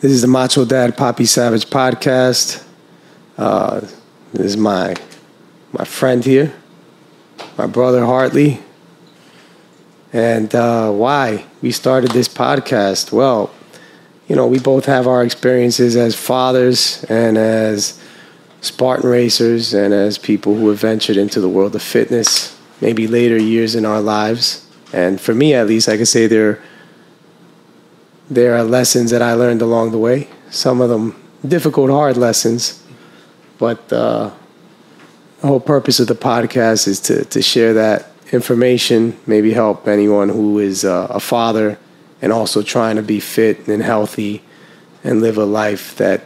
This is the Macho Dad Poppy Savage podcast. Uh, this is my my friend here, my brother Hartley. And uh, why we started this podcast? Well, you know, we both have our experiences as fathers and as Spartan racers and as people who have ventured into the world of fitness, maybe later years in our lives. And for me, at least, I can say there there are lessons that I learned along the way. Some of them difficult, hard lessons, but uh, the whole purpose of the podcast is to to share that information, maybe help anyone who is uh, a father and also trying to be fit and healthy and live a life that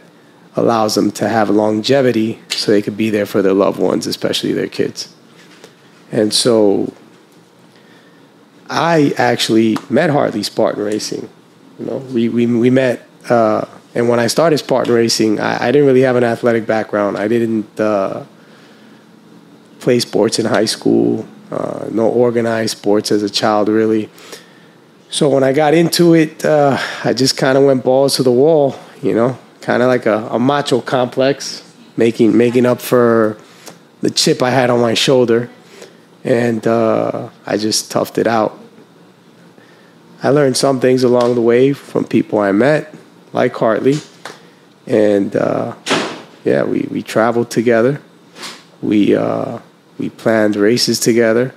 allows them to have longevity so they could be there for their loved ones, especially their kids. And so I actually met Hartley Spartan Racing. You know, we, we, we met, uh, and when I started Spartan Racing, I, I, didn't really have an athletic background. I didn't uh, play sports in high school, uh, no organized sports as a child, really. So when I got into it, uh, I just kind of went balls to the wall, you know, kind of like a, a macho complex, making making up for the chip I had on my shoulder, and uh, I just toughed it out. I learned some things along the way from people I met, like Hartley, and uh, yeah, we, we traveled together. We uh, we planned races together,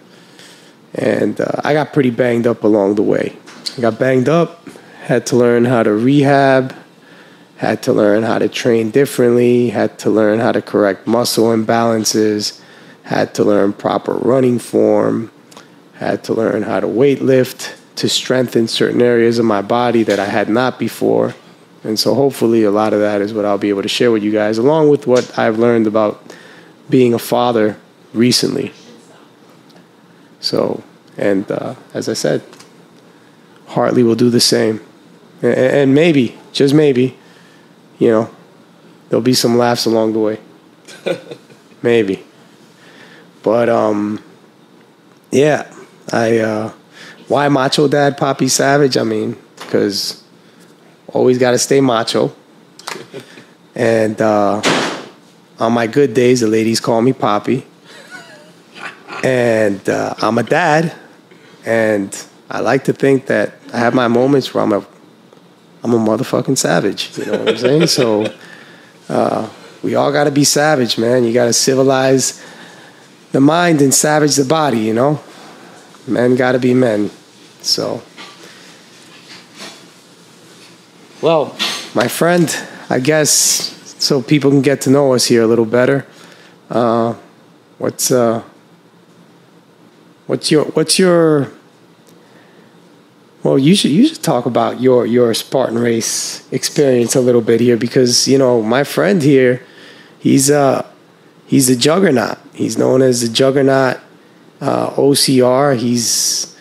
and uh, I got pretty banged up along the way. I got banged up, had to learn how to rehab had to learn how to train differently, had to learn how to correct muscle imbalances, had to learn proper running form, had to learn how to weight lift to strengthen certain areas of my body that I had not before. And so hopefully a lot of that is what I'll be able to share with you guys, along with what I've learned about being a father recently. So, and uh, as I said, Hartley will do the same. And maybe, just maybe, you know, there'll be some laughs along the way. Maybe. But um yeah, I uh why macho dad Poppy Savage? I mean, cuz always got to stay macho. and uh on my good days, the ladies call me Poppy. And uh, I'm a dad, and I like to think that I have my moments where I'm a I'm a motherfucking savage. You know what I'm saying? So uh, we all got to be savage, man. You got to civilize the mind and savage the body. You know, men got to be men. So, well, my friend, I guess so people can get to know us here a little better. Uh, what's uh, what's your what's your well, you should you should talk about your your Spartan race experience a little bit here because you know my friend here, he's a he's a juggernaut. He's known as the juggernaut uh, OCR. He's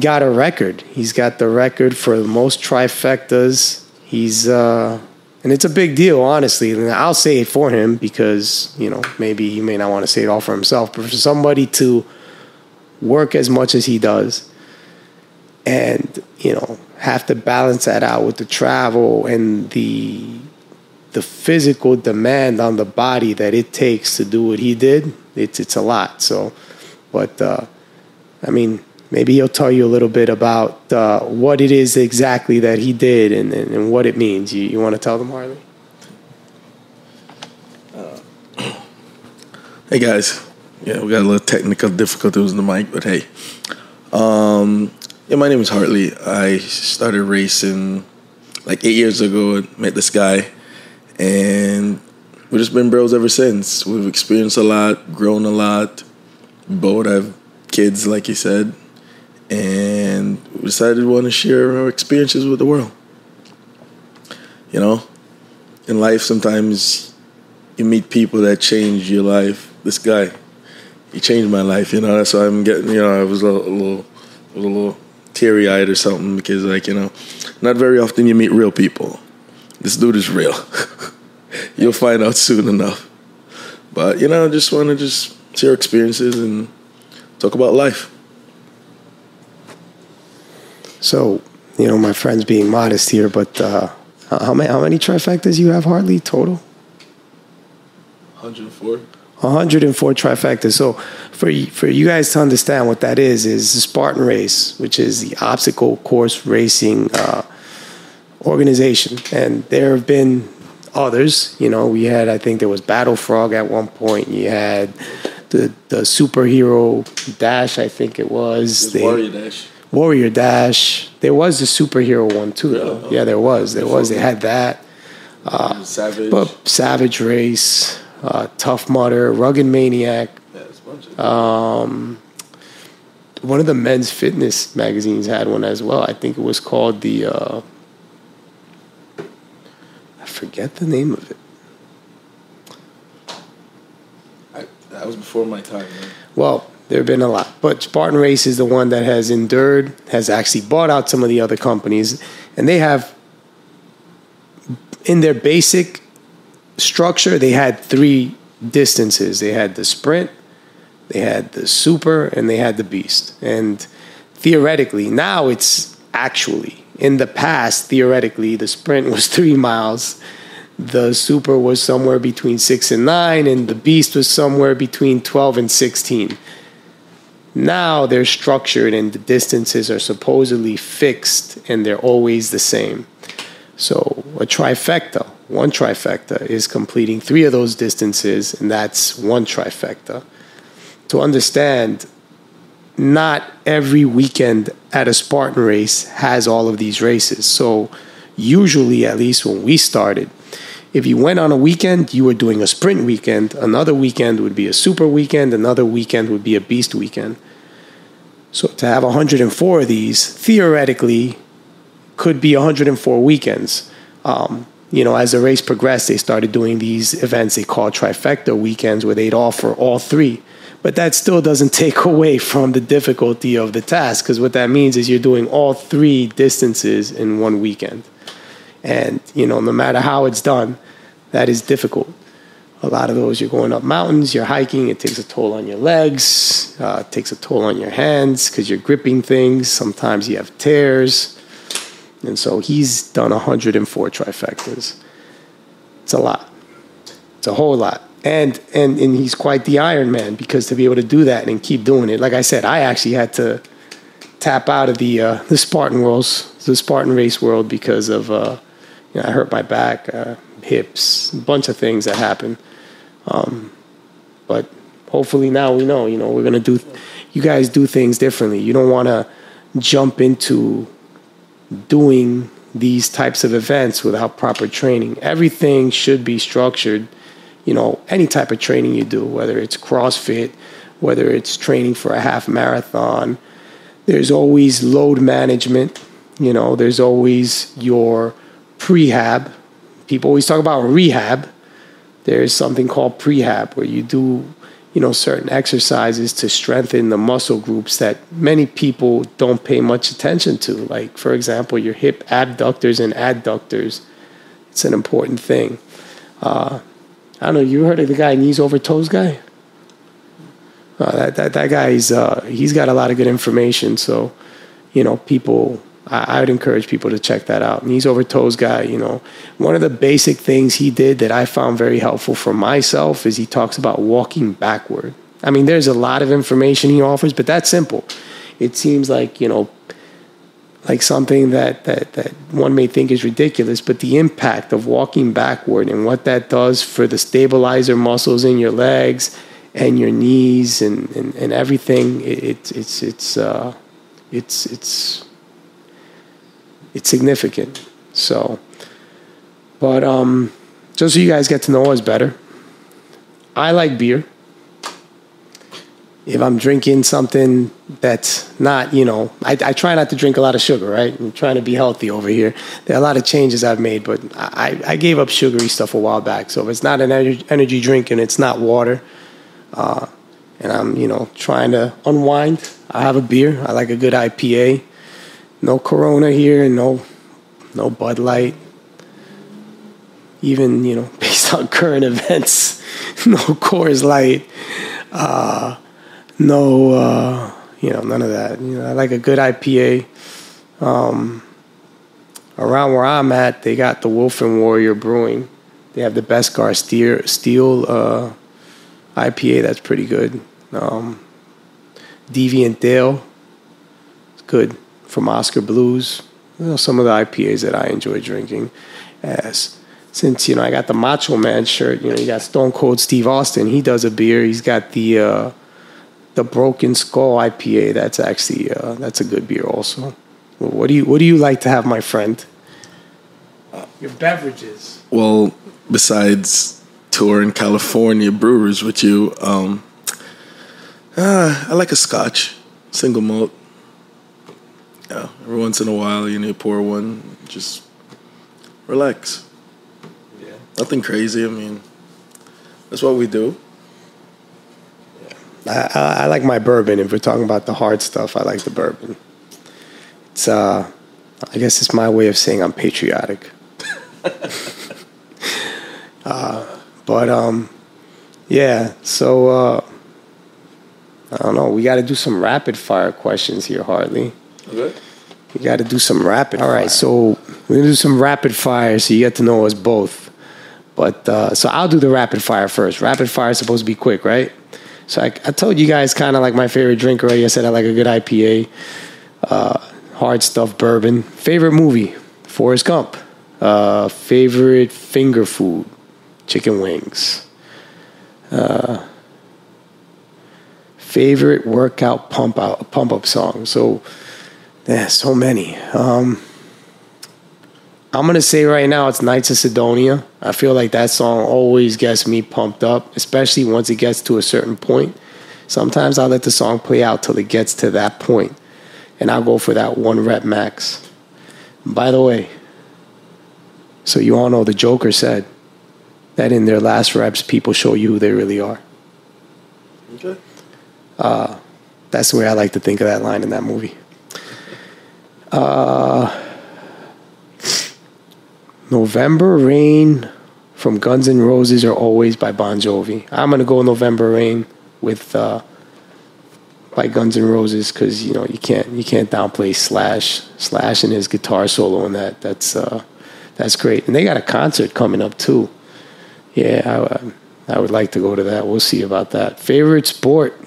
got a record. He's got the record for the most trifectas. He's uh, and it's a big deal, honestly. And I'll say it for him because you know maybe he may not want to say it all for himself, but for somebody to work as much as he does and you know have to balance that out with the travel and the the physical demand on the body that it takes to do what he did it's it's a lot so but uh, i mean maybe he'll tell you a little bit about uh, what it is exactly that he did and, and, and what it means you, you want to tell them Hartley hey guys yeah we got a little technical difficulties with the mic but hey um, yeah, my name is Hartley. I started racing like eight years ago. Met this guy, and we've just been bros ever since. We've experienced a lot, grown a lot. Both have kids, like you said, and we decided we want to share our experiences with the world. You know, in life, sometimes you meet people that change your life. This guy, he changed my life. You know, that's why I'm getting. You know, I was a little, a little, a little teary eyed or something because, like, you know, not very often you meet real people. This dude is real. You'll find out soon enough. But, you know, I just want to just share experiences and talk about life. So, you know, my friend's being modest here, but uh, how many how many trifectas you have Hartley total? 104. 104 trifectas. So for for you guys to understand what that is is the Spartan Race, which is the obstacle course racing uh, organization, and there have been others. You know, we had I think there was Battle Frog at one point. You had the the superhero dash. I think it was. There's They- Warrior Dash. Warrior Dash. There was the superhero one too, though. Yeah. Yeah, there was. There was. They had that. Savage. But Savage Race, uh, Tough Mudder, Rugged Maniac. yeah, a bunch of One of the men's fitness magazines had one as well. I think it was called the. Uh, I forget the name of it. I, that was before my time, man. Well, there have been a lot, but Spartan Race is the one that has endured, has actually bought out some of the other companies, and they have, in their basic structure, they had three distances. They had the sprint, they had the super, and they had the beast. And theoretically, now it's actually. In the past, theoretically, the sprint was three miles. The super was somewhere between six and nine, and the beast was somewhere between 12 and 16 now they're structured and the distances are supposedly fixed and they're always the same. So a trifecta, one trifecta is completing three of those distances, and that's one trifecta. To understand, not every weekend at a Spartan race has all of these races. So usually, at least when we started, if you went on a weekend, you were doing a sprint weekend. Another weekend would be a super weekend. Another weekend would be a beast weekend. So to have 104 of these, theoretically, could be 104 weekends. Um, you know, as the race progressed, they started doing these events they call trifecta weekends where they'd offer all three. But that still doesn't take away from the difficulty of the task because what that means is you're doing all three distances in one weekend. And, you know, no matter how it's done, that is difficult. A lot of those, you're going up mountains, you're hiking, it takes a toll on your legs, uh, it takes a toll on your hands because you're gripping things. Sometimes you have tears. And so he's done 104 trifectas. It's a lot. It's a whole lot. And, and, and he's quite the Iron Man because to be able to do that and keep doing it, like I said, I actually had to tap out of the, uh, the Spartan worlds, the Spartan race world because of, uh, you know, I hurt my back, uh, hips, a bunch of things that happened. Um, but hopefully now we know, you know, we're to do, you guys do things differently. You don't want to jump into doing these types of events without proper training. Everything should be structured, you know, any type of training you do, whether it's CrossFit, whether it's training for a half marathon. There's always load management, you know, there's always your prehab. People always talk about rehab. There's something called prehab where you do, you know, certain exercises to strengthen the muscle groups that many people don't pay much attention to. Like, for example, your hip abductors and adductors. It's an important thing. Uh, I don't know. You heard of the guy knees over toes guy? Uh, that that that guy's uh, he's got a lot of good information. So, you know, people I, I would encourage people to check that out. Knees over toes guy. You know, one of the basic things he did that I found very helpful for myself is he talks about walking backward. I mean, there's a lot of information he offers, but that's simple. It seems like you know like something that, that, that one may think is ridiculous, but the impact of walking backward and what that does for the stabilizer muscles in your legs and your knees and, and, and everything, it, it's it's it's uh, it's it's it's significant. So, but um, just so you guys get to know us better, I like beer if I'm drinking something that's not, you know, I, I try not to drink a lot of sugar, right? I'm trying to be healthy over here. There are a lot of changes I've made, but I, I gave up sugary stuff a while back. So if it's not an energy, drink and it's not water, uh, and I'm, you know, trying to unwind, I have a beer. I like a good IPA. No Corona here, no, no Bud Light. Even, you know, based on current events, no Coors Light. Uh, no, uh, you know, none of that. You know, I like a good IPA. Um, around where I'm at, they got the Wolf and Warrior Brewing. They have the Beskar Steel, Steel uh, IPA. That's pretty good. Um, Deviant Dale. It's good from Oskar Blues. You know, some of the IPAs that I enjoy drinking. As since you know, I got the Macho Man shirt. You know, you got Stone Cold Steve Austin. He does a beer. He's got the uh, the Broken Skull IPA. That's actually uh, that's a good beer also. What do you What do you like to have, my friend? Your beverages. Well, besides touring California brewers with you, um, uh, I like a Scotch, single malt. Yeah, every once in a while you need to pour one. Just relax. Yeah. Nothing crazy. I mean, that's what we do. I, I, I like my bourbon. If we're talking about the hard stuff, I like the bourbon. It's uh, I guess it's my way of saying I'm patriotic. uh, but um, yeah. So uh, I don't know. We got to do some rapid fire questions here, Hartley. Okay. We got to do some rapid. All right, so we're gonna do some rapid fire, so you get to know us both. But uh, so I'll do the rapid fire first. Rapid fire is supposed to be quick, right? So I, I told you guys kind of like my favorite drink already. I said I like a good IPA, uh, hard stuff bourbon. Favorite movie, Forrest Gump. Uh, favorite finger food, chicken wings. Uh, favorite workout pump out pump up song. So yeah, so many. Um, I'm gonna say right now it's Knights of Cydonia. I feel like that song always gets me pumped up, especially once it gets to a certain point. Sometimes I let the song play out till it gets to that point, and I'll go for that one rep max. By the way, so you all know the Joker said that in their last reps, people show you who they really are. Okay. That's the way I like to think of that line in that movie. Uh, November Rain from Guns N' Roses or Always by Bon Jovi. I'm gonna go November Rain with uh, by Guns N' Roses because you know you can't you can't downplay Slash Slash and his guitar solo in that. That's uh, that's great, and they got a concert coming up too. Yeah, I, I would like to go to that. We'll see about that. Favorite sport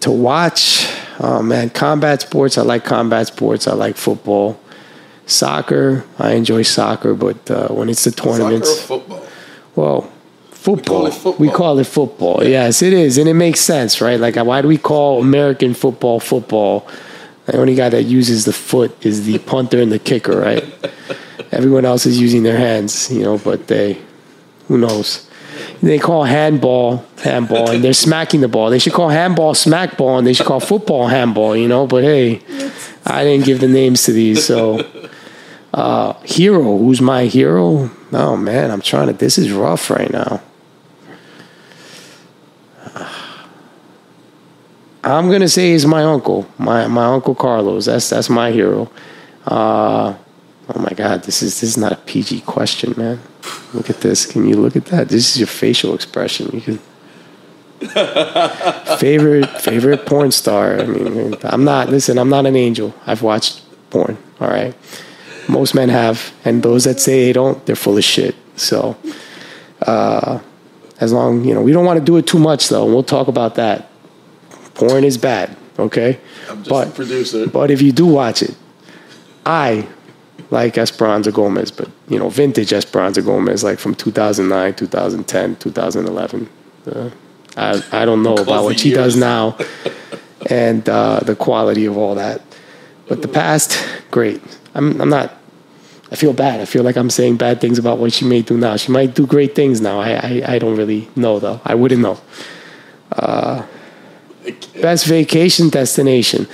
to watch? Oh man, combat sports. I like combat sports. I like football. Soccer, I enjoy soccer, but uh, when it's the tournaments, football? well, football. it football. We call it football. Yes, it is, and it makes sense, right? Like, why do we call American football football? The only guy that uses the foot is the punter and the kicker, right? Everyone else is using their hands, you know. But they, who knows? They call handball handball, and they're smacking the ball. They should call handball smackball, and they should call football handball, you know. But hey, I didn't give the names to these, so uh, hero. Who's my hero? Oh man, I'm trying to. This is rough right now. I'm gonna say he's my uncle, my my uncle Carlos. That's that's my hero. Uh, oh my God, this is this is not a PG question, man. Look at this. Can you look at that? This is your facial expression. You can. favorite favorite porn star. I mean, I'm not. Listen, I'm not an angel. I've watched porn. All right, most men have, and those that say they don't, they're full of shit. So, uh, as long you know, we don't want to do it too much though. and We'll talk about that. Porn is bad. Okay, I'm just but a producer. but if you do watch it, I like Esperanza Gomez, but you know, vintage Esperanza Gomez, like from 2009, 2010, 2011. Uh, I I don't know about what she does now, and uh, the quality of all that. But the past, great. I'm I'm not. I feel bad. I feel like I'm saying bad things about what she may do now. She might do great things now. I I, I don't really know though. I wouldn't know. Best vacation destination.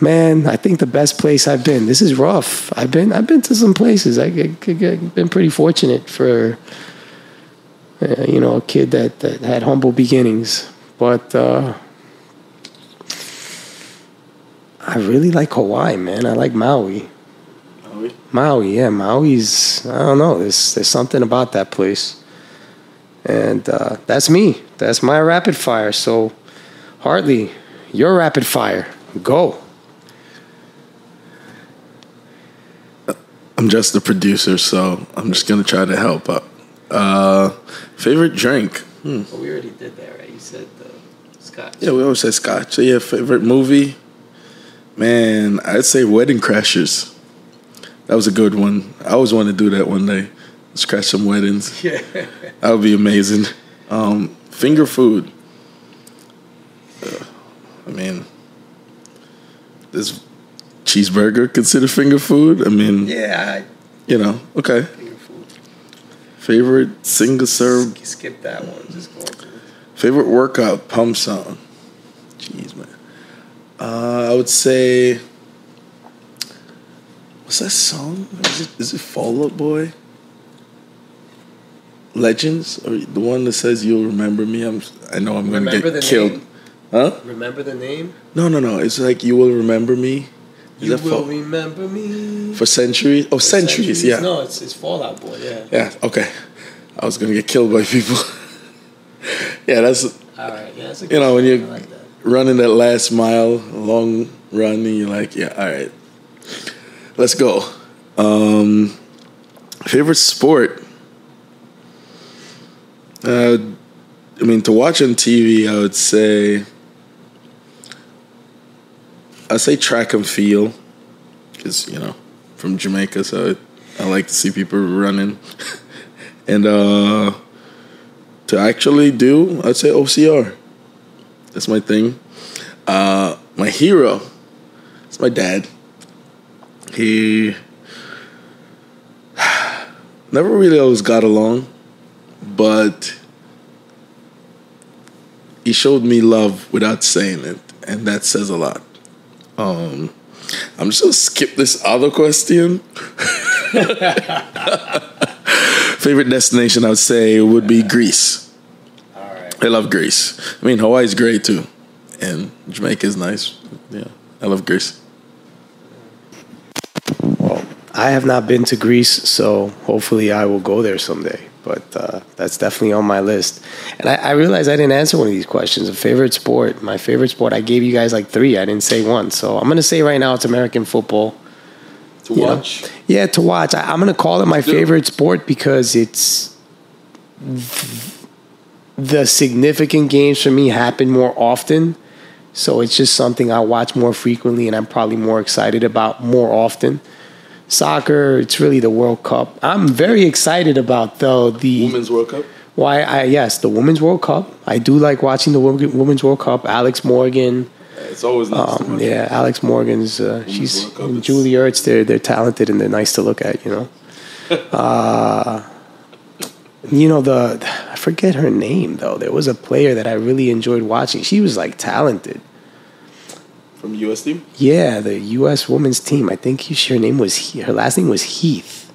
Man, I think the best place I've been. This is rough. I've been I've been to some places. I, have been pretty fortunate for uh, you know a kid that, that had humble beginnings. But uh, I really like Hawaii, man. I like Maui. Maui? Maui, yeah, Maui's. I don't know. There's there's something about that place, and uh, that's me. That's my rapid fire. So, Hartley, your rapid fire, go. I'm just the producer, so I'm just gonna try to help out. Uh, favorite drink? Well, we already did that, right? You said the scotch. Yeah, we always say scotch. So yeah, favorite movie? Man, I'd say Wedding Crashers. That was a good one. I always want to do that one day. Let's crash some weddings. Yeah. That would be amazing. Um, finger food. Uh, I mean, does cheeseburger consider finger food? I mean, yeah. you know, okay. Finger food. Favorite single serve. Skip that one. Just go. on. Favorite workout pump song. Jeez, man. Uh, I would say. What's that song? Is it is it Fall Out Boy? Legends or the one that says you'll remember me? I'm. I know I'm gonna Remember get killed. name? Huh? Remember the name? No, no, no. It's like you will remember me. You will Fall- remember me. for centuries? Oh, centuries. Yeah. No, it's it's Fall Out Boy. Yeah. Yeah. Okay. I was gonna get killed by people. yeah, that's All right. Yeah, that's a You know, when you're like that. running that last mile, long run, and you're like, yeah, all right, let's go. Um, favorite sport? Uh, I mean, to watch on TV, I would say, I say track and field, because you know, from Jamaica, so I like to see people running, and uh, to actually do, I'd say OCR. That's my thing. Uh, my hero it's my dad. He never really always got along, but he showed me love without saying it, and that says a lot. Um, I'm just gonna skip this other question. Favorite destination, I would say, would be Greece. All right. I love Greece. I mean, Hawaii is great too, and Jamaica is nice. Yeah, I love Greece. Well, I have not been to Greece, so hopefully I will go there someday. But uh, that's definitely on my list. And I, I realized I didn't answer one of these questions. A favorite sport? My favorite sport. I gave you guys like three. I didn't say one. So I'm gonna say right now it's American football. To you know? Yeah, to watch. I, I'm gonna call it my favorite sport because it's the significant games for me happen more often. So it's just something I watch more frequently and I'm probably more excited about more often. Soccer, it's really the World Cup. I'm very excited about though the Women's World Cup. why I yes, the Women's World Cup. I do like watching the Women's World Cup. Alex Morgan, It's always nice um, yeah, Alex Morgan's. Uh, she's Cup, Julie Ertz. They're they're talented and they're nice to look at. You know. uh, you know the I forget her name though. There was a player that I really enjoyed watching. She was like talented. From U.S. team. Yeah, the U.S. women's team. I think her name was He- her last name was Heath.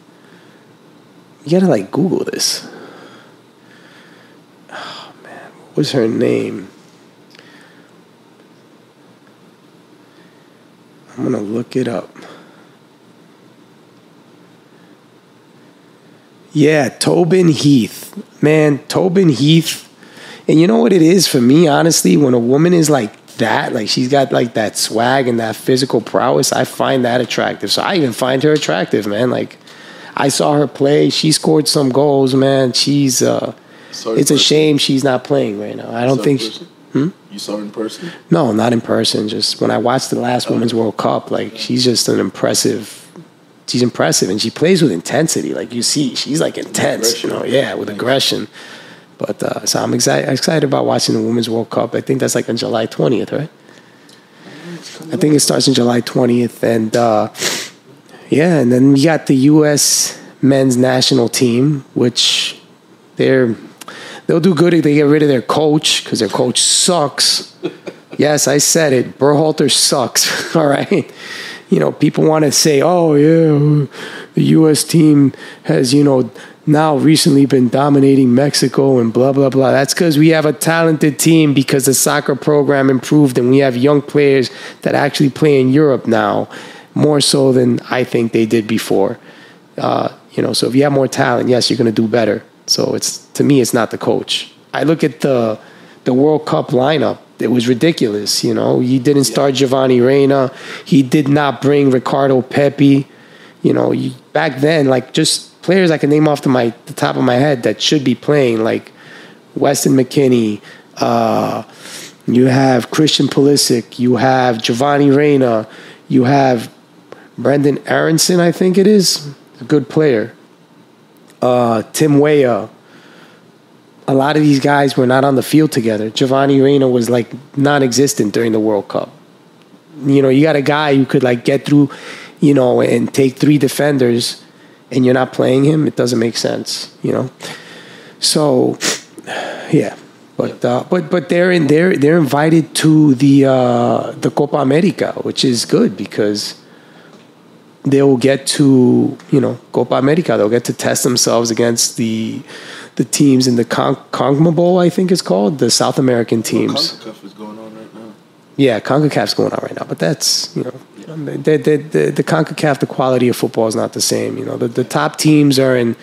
You gotta like Google this. Oh man, what was her name? I'm gonna look it up. Yeah, Tobin Heath. Man, Tobin Heath. And you know what it is for me, honestly, when a woman is like that, like she's got like that swag and that physical prowess, I find that attractive. So I even find her attractive, man. Like I saw her play, she scored some goals, man. She's uh Sorry, it's a person. shame she's not playing right now. I don't think she, person? You saw her in person. no, not in person. Just when I watched the last Women's World Cup, like she's just an impressive. She's impressive, and she plays with intensity. Like you see, she's like intense. You know, yeah, with aggression. But uh, so I'm excited. Excited about watching the Women's World Cup. I think that's like on July 20th, right? I think it starts on July 20th, and uh, yeah, and then we got the U.S. men's national team, which they're they'll do good if they get rid of their coach because their coach sucks. yes, I said it. Berhalter sucks. All right. You know, people want to say, "Oh yeah, the U.S. team has you know now recently been dominating Mexico and blah blah blah." That's because we have a talented team because the soccer program improved and we have young players that actually play in Europe now more so than I think they did before. Uh, you know, so if you have more talent, yes, you're going to do better. So it's to me, it's not the coach. I look at the the World Cup lineup. It was ridiculous. You know, he didn't start Giovanni Reyna. He did not bring Ricardo Pepi. You know, you, back then, like just players I can name off to my the top of my head that should be playing, like Weston McKennie. Uh, you have Christian Pulisic. You have Giovanni Reyna. You have Brenden Aaronson, I think it is, a good player. Uh, Tim Weah. A lot of these guys were not on the field together. Giovanni Reyna was like non-existent during the World Cup. You know, you got a guy who could like get through, you know, and take three defenders, and you're not playing him. It doesn't make sense. You know, so yeah. But uh, but but they're in they're they're invited to the uh, the Copa America, which is good because they will get to you know Copa America. They'll get to test themselves against the the teams in the Con- CONMEBOL, I think it's called the South American teams. Well, CONCACAF is going on right now. Yeah, CONCACAF's going on right now, but that's you know the the the, the CONCACAF the quality of football is not the same. You know the the top teams are in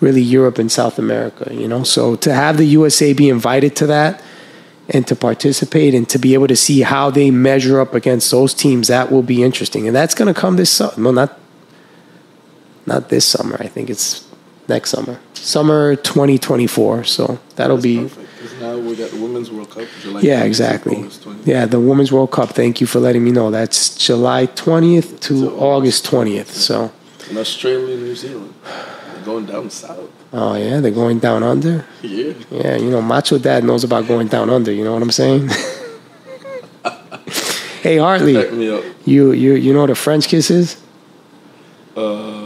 really Europe and South America, you know. So to have the USA be invited to that and to participate and to be able to see how they measure up against those teams, that will be interesting. And that's going to come this summer. Well, not not this summer. I think it's next summer, summer 2024. So that'll That's be. perfect. Now we got the Women's World Cup. July Yeah, 20th, exactly. August 20th. Yeah, the Women's World Cup. Thank you for letting me know. That's July 20th to August 20th. So, And Australia and New Zealand. They're going down south. oh yeah, they're going down under. Yeah. Yeah, you know, Macho Dad knows about going down under. You know what I'm saying? hey Hartley, Back me up. you you you know what a French kiss is? Uh,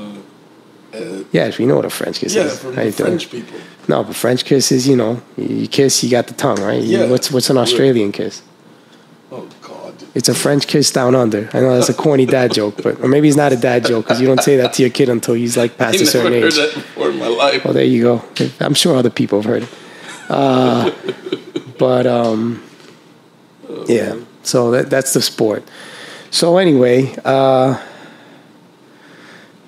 Yes, we know what a French kiss yeah, is. from How the you doing? French people. No, but French kiss is you know you kiss, you got the tongue, right? You- Yeah. What's what's an Australian kiss? Oh, God. It's a French kiss down under. I know that's a corny dad joke, but or maybe it's not a dad joke because you don't say that to your kid until he's like I past a never certain heard age. that before in my life. Well, there you go. I'm sure other people have heard it. Uh, but um, yeah, so that, that's the sport. So anyway, uh,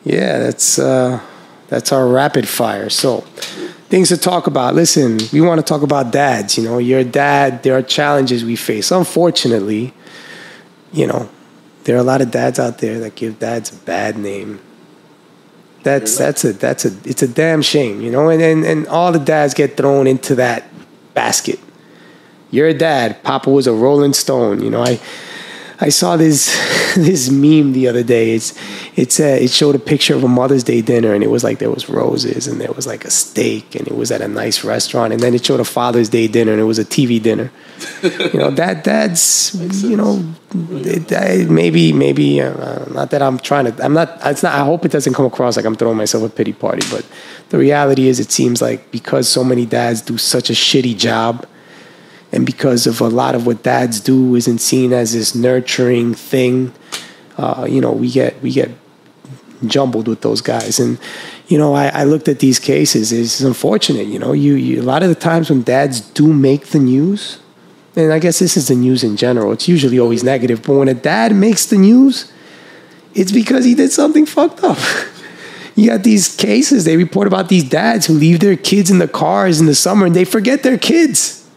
yeah, that's uh, that's our rapid fire. So things to talk about. Listen, we want to talk about dads. You know, you're a dad. There are challenges we face. Unfortunately, you know, there are a lot of dads out there that give dads a bad name. That's that's a that's a it's a damn shame, you know. And, and and all the dads get thrown into that basket. You're a dad. Papa was a Rolling Stone. You know, I I saw this this meme the other day. It's it's a, it showed a picture of a Mother's Day dinner, and it was like there was roses, and there was like a steak, and it was at a nice restaurant, and then it showed a Father's Day dinner, and it was a TV dinner. you know that that's you know it, I, maybe maybe uh, not that I'm trying to I'm not it's not I hope it doesn't come across like I'm throwing myself a pity party, but the reality is it seems like because so many dads do such a shitty job and because of a lot of what dads do isn't seen as this nurturing thing uh, you know we get we get jumbled with those guys. And you know I, I looked at these cases. It's unfortunate you know you, you a lot of the times when dads do make the news and i guess this is the news in general it's usually always negative but when a dad makes the news it's because he did something fucked up. You got these cases they report about these dads who leave their kids in the cars in the summer and they forget their kids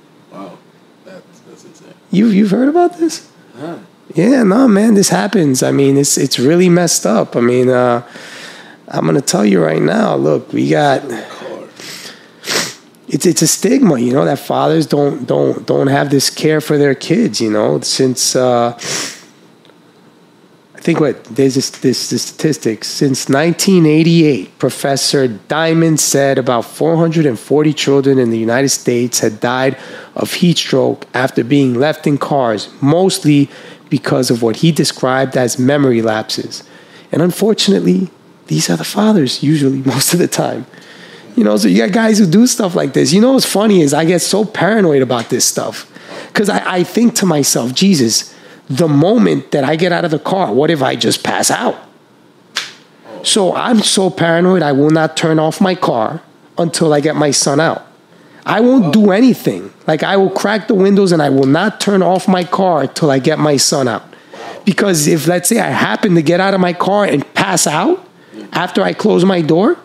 that's insane. you, you've heard about this Huh. yeah, no, man, this happens. I mean, it's it's really messed up. I mean, uh, I'm gonna tell you right now. Look, we got it's it's a stigma, you know, that fathers don't don't don't have this care for their kids. You know, since uh, think what there's this this, this statistics since 1988, Professor Diamond said about 440 children in the United States had died of heat stroke after being left in cars, mostly because of what he described as memory lapses. And unfortunately, these are the fathers usually most of the time. You know, so you got guys who do stuff like this. You know what's funny is I get so paranoid about this stuff. Because I, I think to myself, Jesus, the moment that I get out of the car, what if I just pass out? So I'm so paranoid, I will not turn off my car until I get my son out. I won't do anything. Like I will crack the windows and I will not turn off my car till I get my son out. Because if let's say I happen to get out of my car and pass out after I close my door,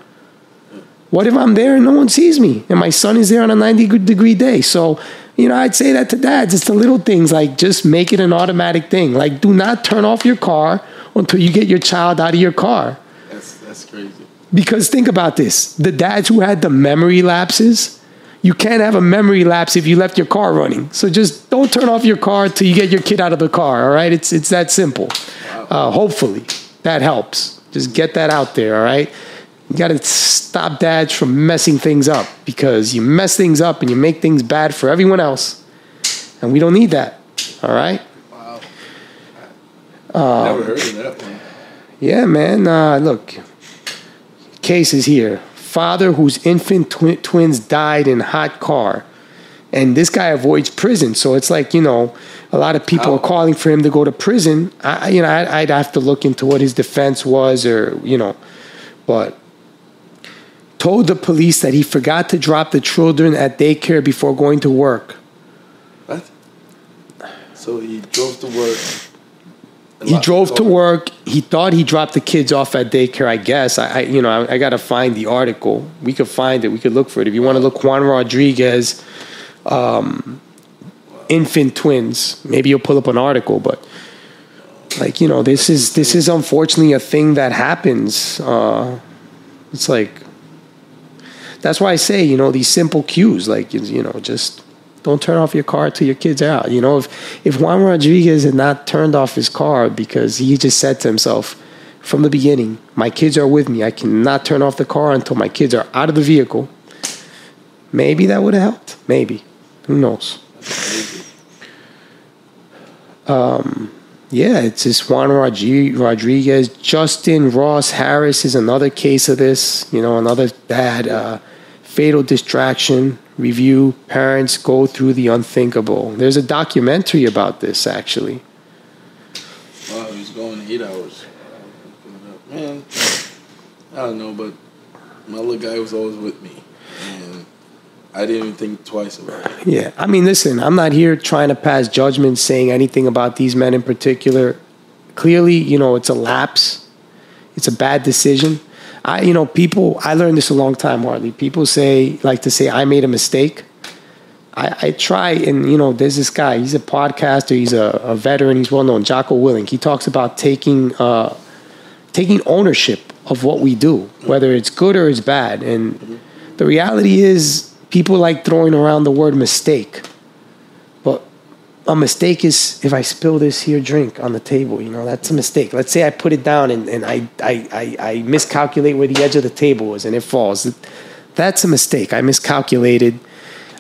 what if I'm there and no one sees me and my son is there on a 90 degree day? So, you know, I'd say that to dads. It's the little things like just make it an automatic thing. Like, do not turn off your car until you get your child out of your car. That's That's crazy. Because think about this the dads who had the memory lapses, you can't have a memory lapse if you left your car running. So just don't turn off your car till you get your kid out of the car, all right? It's, it's that simple. Uh, hopefully, that helps. Just get that out there, all right? You got to stop dads from messing things up because you mess things up and you make things bad for everyone else. And we don't need that, all right? Wow. Never heard of that one. Yeah, man. Uh, look, case is here. Father whose infant twi- twins died in hot car, and this guy avoids prison. So it's like you know, a lot of people How? are calling for him to go to prison. I, you know, I, I'd have to look into what his defense was, or you know, but told the police that he forgot to drop the children at daycare before going to work. What? So he drove to work. he drove to work. He thought he dropped the kids off at daycare. I guess I, I you know, I, I got to find the article. We could find it. We could look for it. If you want to look Juan Rodriguez, um, infant twins, maybe you'll pull up an article. But like you know, this is this is unfortunately a thing that happens. Uh, it's like that's why I say you know these simple cues, like you know, just don't turn off your car till your kids are out. You know, if if Juan Rodriguez had not turned off his car because he just said to himself from the beginning, "My kids are with me. I cannot turn off the car until my kids are out of the vehicle." Maybe that would have helped. Maybe, who knows? Um, yeah, it's this Juan Rodri- Rodriguez. Justin Ross Harris is another case of this. You know, another bad uh, fatal distraction review. Parents go through the unthinkable. There's a documentary about this, actually. Wow, he's going eight hours. Man, I don't know, but my little guy was always with me, and I didn't even think twice about it. Yeah, I mean, listen, I'm not here trying to pass judgment saying anything about these men in particular. Clearly, you know, it's a lapse. It's a bad decision. I, you know, people. I learned this a long time, Hartley. People say like to say I made a mistake. I, I try, and you know, there's this guy. He's a podcaster. He's a, a veteran. He's well known. Jocko Willink. He talks about taking uh, taking ownership of what we do, whether it's good or it's bad. And the reality is, people like throwing around the word mistake. A mistake is if I spill this here drink on the table, you know, that's a mistake. Let's say I put it down and, and I, I, I, I miscalculate where the edge of the table is and it falls. That's a mistake. I miscalculated.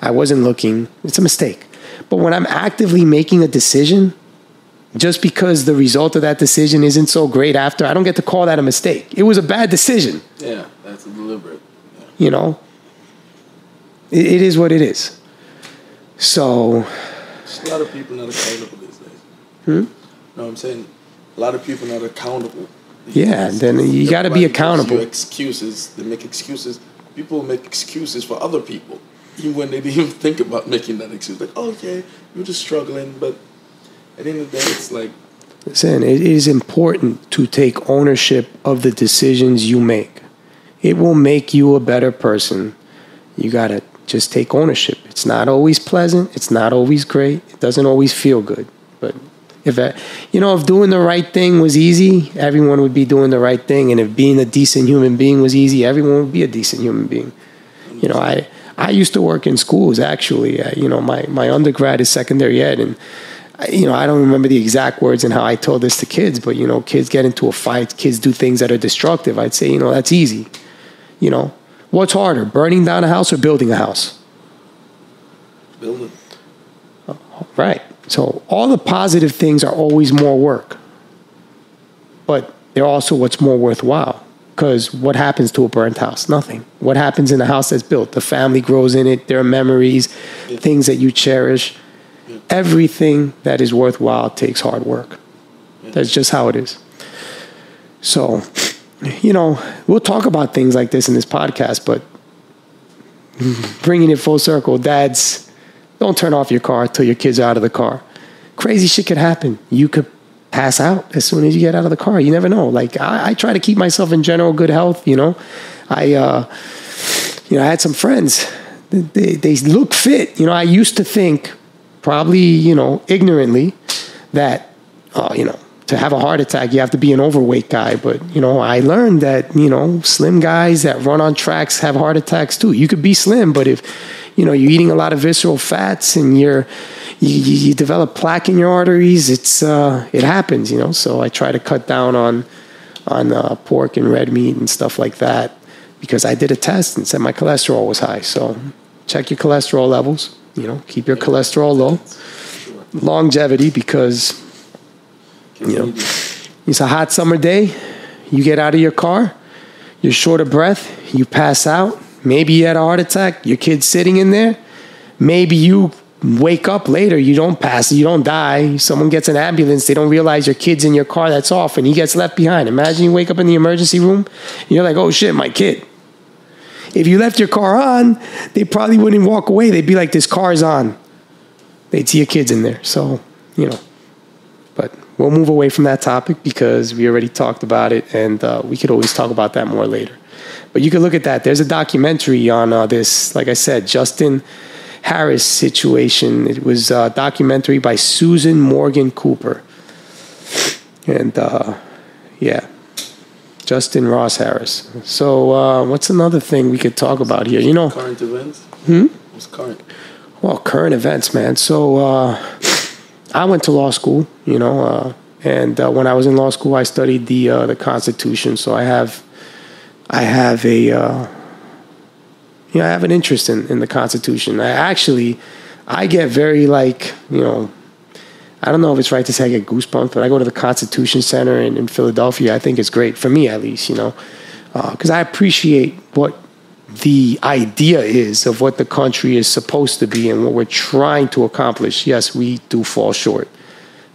I wasn't looking. It's a mistake. But when I'm actively making a decision, just because the result of that decision isn't so great after, I don't get to call that a mistake. It was a bad decision, Yeah, that's deliberate. Yeah. you know? It, it is what it is. So, There's a lot of people not accountable these days. Hmm? No, I'm saying a lot of people not accountable. Yeah, days. then you gotta be Everybody gives accountable. you excuses. They make excuses. People make excuses for other people, even when they didn't even think about making that excuse. Like, oh yeah, you're just struggling, but at the end of the day, it's like listen, it is important to take ownership of the decisions you make. It will make you a better person. You got to just take ownership. It's not always pleasant, it's not always great, it doesn't always feel good. But if I, you know, if doing the right thing was easy, everyone would be doing the right thing and if being a decent human being was easy, everyone would be a decent human being. You know, I I used to work in schools actually. Uh, you know, my my undergrad is secondary ed and I- you know, I don't remember the exact words and how I told this to kids, but you know, kids get into a fight, kids do things that are destructive. I'd say, you know, that's easy. You know, what's harder, burning down a house or building a house? Building. Right. So all the positive things are always more work, but they're also what's more worthwhile. Because what happens to a burnt house? Nothing. What happens in a house that's built? The family grows in it. There are memories, things that you cherish. Everything that is worthwhile takes hard work. That's just how it is. So, you know, we'll talk about things like this in this podcast, but bringing it full circle, dads, don't turn off your car till your kids are out of the car. Crazy shit could happen. You could pass out as soon as you get out of the car. You never know. Like I, I try to keep myself in general good health. You know, I, uh, you know, I had some friends. They, they look fit. You know, I used to think, probably you know, ignorantly, that, oh, you know, to have a heart attack, you have to be an overweight guy. But, you know, I learned that, you know, slim guys that run on tracks have heart attacks too. You could be slim, but if, you know, you're eating a lot of visceral fats and you're, you, you develop plaque in your arteries, it's, uh, it happens, you know. So I try to cut down on, on uh, pork and red meat and stuff like that because I did a test and said my cholesterol was high. So check your cholesterol levels, you know, keep your cholesterol low. Longevity because you know, it's a hot summer day. You get out of your car, you're short of breath, you pass out. Maybe you had a heart attack, your kid's sitting in there. Maybe you wake up later, you don't pass, you don't die. Someone gets an ambulance, they don't realize your kid's in your car that's off and he gets left behind. Imagine you wake up in the emergency room, you're like, oh shit, my kid. If you left your car on, they probably wouldn't walk away. They'd be like, this car's on. They'd see your kids in there. So, you know, but we'll move away from that topic because we already talked about it and uh, we could always talk about that more later. But you can look at that. There's a documentary on uh, this, like I said, Justin Harris situation. It was a documentary by Susan Morgan Cooper. And uh, yeah, Justin Ross Harris. So, uh, what's another thing we could talk about here? You know, current events. Hmm. What's current? Well, current events, man. So, uh, I went to law school. You know, uh, and uh, when I was in law school, I studied the uh, the Constitution. So I have, I have a, uh, you know, I have an interest in in the Constitution. I actually, I get very like, you know, I don't know if it's right to say I get goosebumps, but I go to the Constitution Center in, in Philadelphia. I think it's great for me, at least, you know, because uh, I appreciate what the idea is of what the country is supposed to be and what we're trying to accomplish. Yes, we do fall short,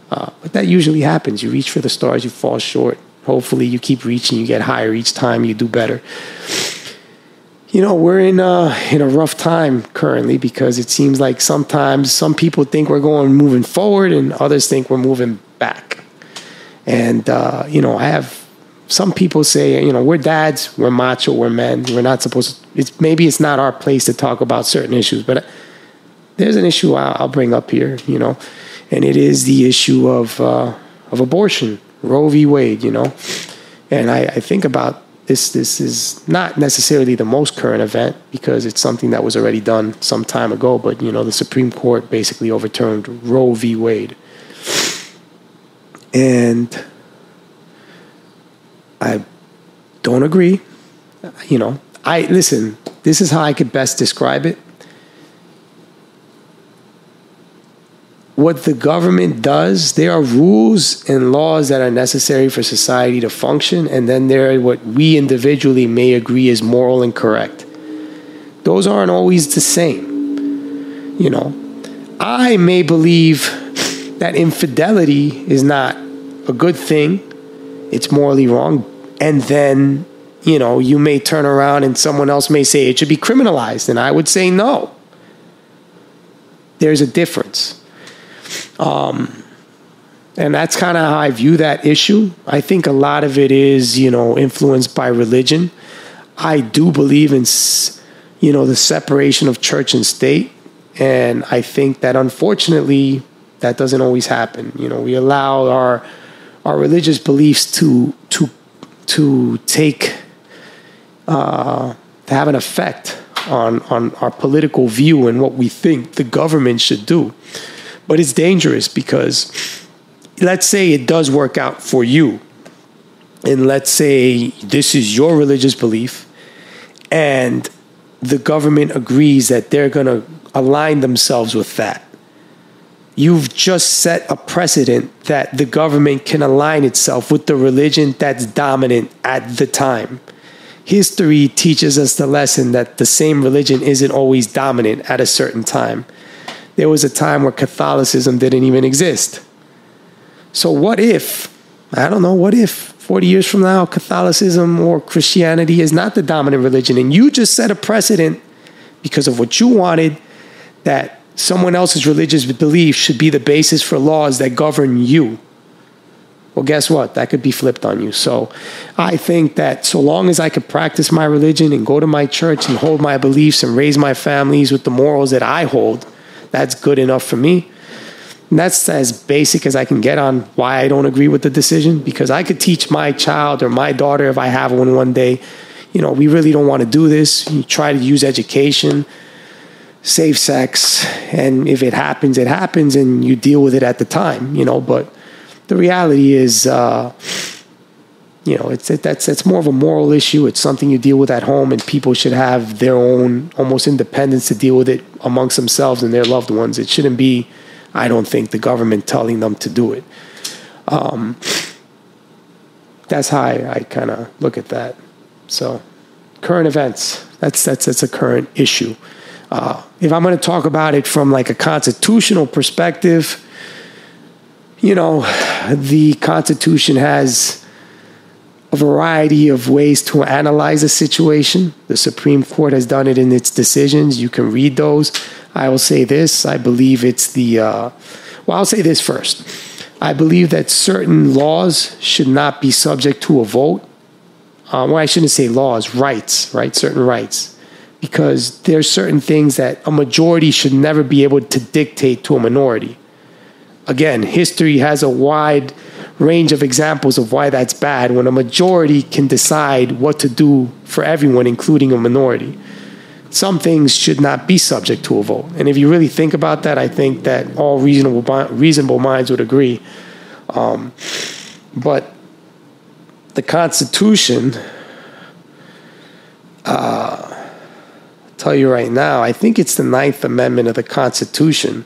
uh, but that usually happens. You reach for the stars, you fall short. Hopefully, you keep reaching, you get higher each time, you do better you know we're in a in a rough time currently because it seems like sometimes some people think we're going moving forward and others think we're moving back. And uh, you know, I have some people say, you know, we're dads, we're macho, we're men, we're not supposed to. It's maybe it's not our place to talk about certain issues, but there's an issue I'll, I'll bring up here, you know, and it is the issue of uh, of abortion, Roe v. Wade, you know, and I, I think about this this is not necessarily the most current event because it's something that was already done some time ago. But you know, the Supreme Court basically overturned Roe v. Wade, and I don't agree. You know, I listen. This is how I could best describe it. What the government does, there are rules and laws that are necessary for society to function, and then there are what we individually may agree is moral and correct. Those aren't always the same. You know, I may believe that infidelity is not a good thing, it's morally wrong, and then, you know, you may turn around and someone else may say it should be criminalized, and I would say no. There's a difference. Um, and that's kind of how I view that issue. I think a lot of it is, you know, influenced by religion. I do believe in, you know, the separation of church and state. And I think that unfortunately, that doesn't always happen. You know, we allow our our religious beliefs to to to take uh, to have an effect on on our political view and what we think the government should do. But it's dangerous because let's say it does work out for you. And let's say this is your religious belief, and the government agrees that they're going to align themselves with that. You've just set a precedent that the government can align itself with the religion that's dominant at the time. History teaches us the lesson that the same religion isn't always dominant at a certain time there was a time where Catholicism didn't even exist. So, what if, I don't know, what if 40 years from now, Catholicism or Christianity is not the dominant religion and you just set a precedent because of what you wanted that someone else's religious belief should be the basis for laws that govern you? Well, guess what? That could be flipped on you. So I think that so long as I could practice my religion and go to my church and hold my beliefs and raise my families with the morals that I hold, that's good enough for me. And that's as basic as I can get on why I don't agree with the decision because I could teach my child or my daughter if I have one one day, you know, we really don't want to do this. You try to use education, safe sex, and if it happens, it happens and you deal with it at the time, you know, but the reality is uh, you know, it's it, that's that's more of a moral issue. It's something you deal with at home, and people should have their own almost independence to deal with it amongst themselves and their loved ones. It shouldn't be, I don't think, the government telling them to do it. Um, that's how I, I kind of look at that. So, current events. That's that's that's a current issue. Uh, if I'm going to talk about it from like a constitutional perspective, you know, the Constitution has a variety of ways to analyze a situation. The Supreme Court has done it in its decisions. You can read those. I will say this I believe it's the, uh, well, I'll say this first. I believe that certain laws should not be subject to a vote. Um, well, I shouldn't say laws, rights, right? Certain rights. Because there's certain things that a majority should never be able to dictate to a minority. Again, history has a wide range of examples of why that's bad when a majority can decide what to do for everyone, including a minority. Some things should not be subject to a vote. And if you really think about that, I think that all reasonable, reasonable minds would agree. Um, but the Constitution, uh, I'll tell you right now, I think it's the Ninth Amendment of the Constitution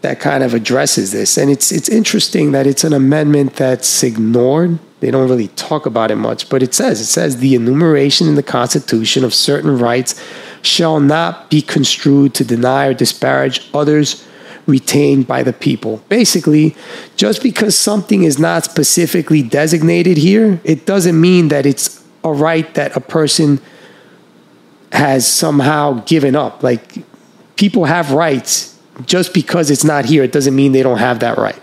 that kind of addresses this. And it's it's interesting that it's an amendment that's ignored. They don't really talk about it much, but it says it says the enumeration in the Constitution of certain rights shall not be construed to deny or disparage others retained by the people. Basically, just because something is not specifically designated here, it doesn't mean that it's a right that a person has somehow given up. Like people have rights just because it's not here, it doesn't mean they don't have that right.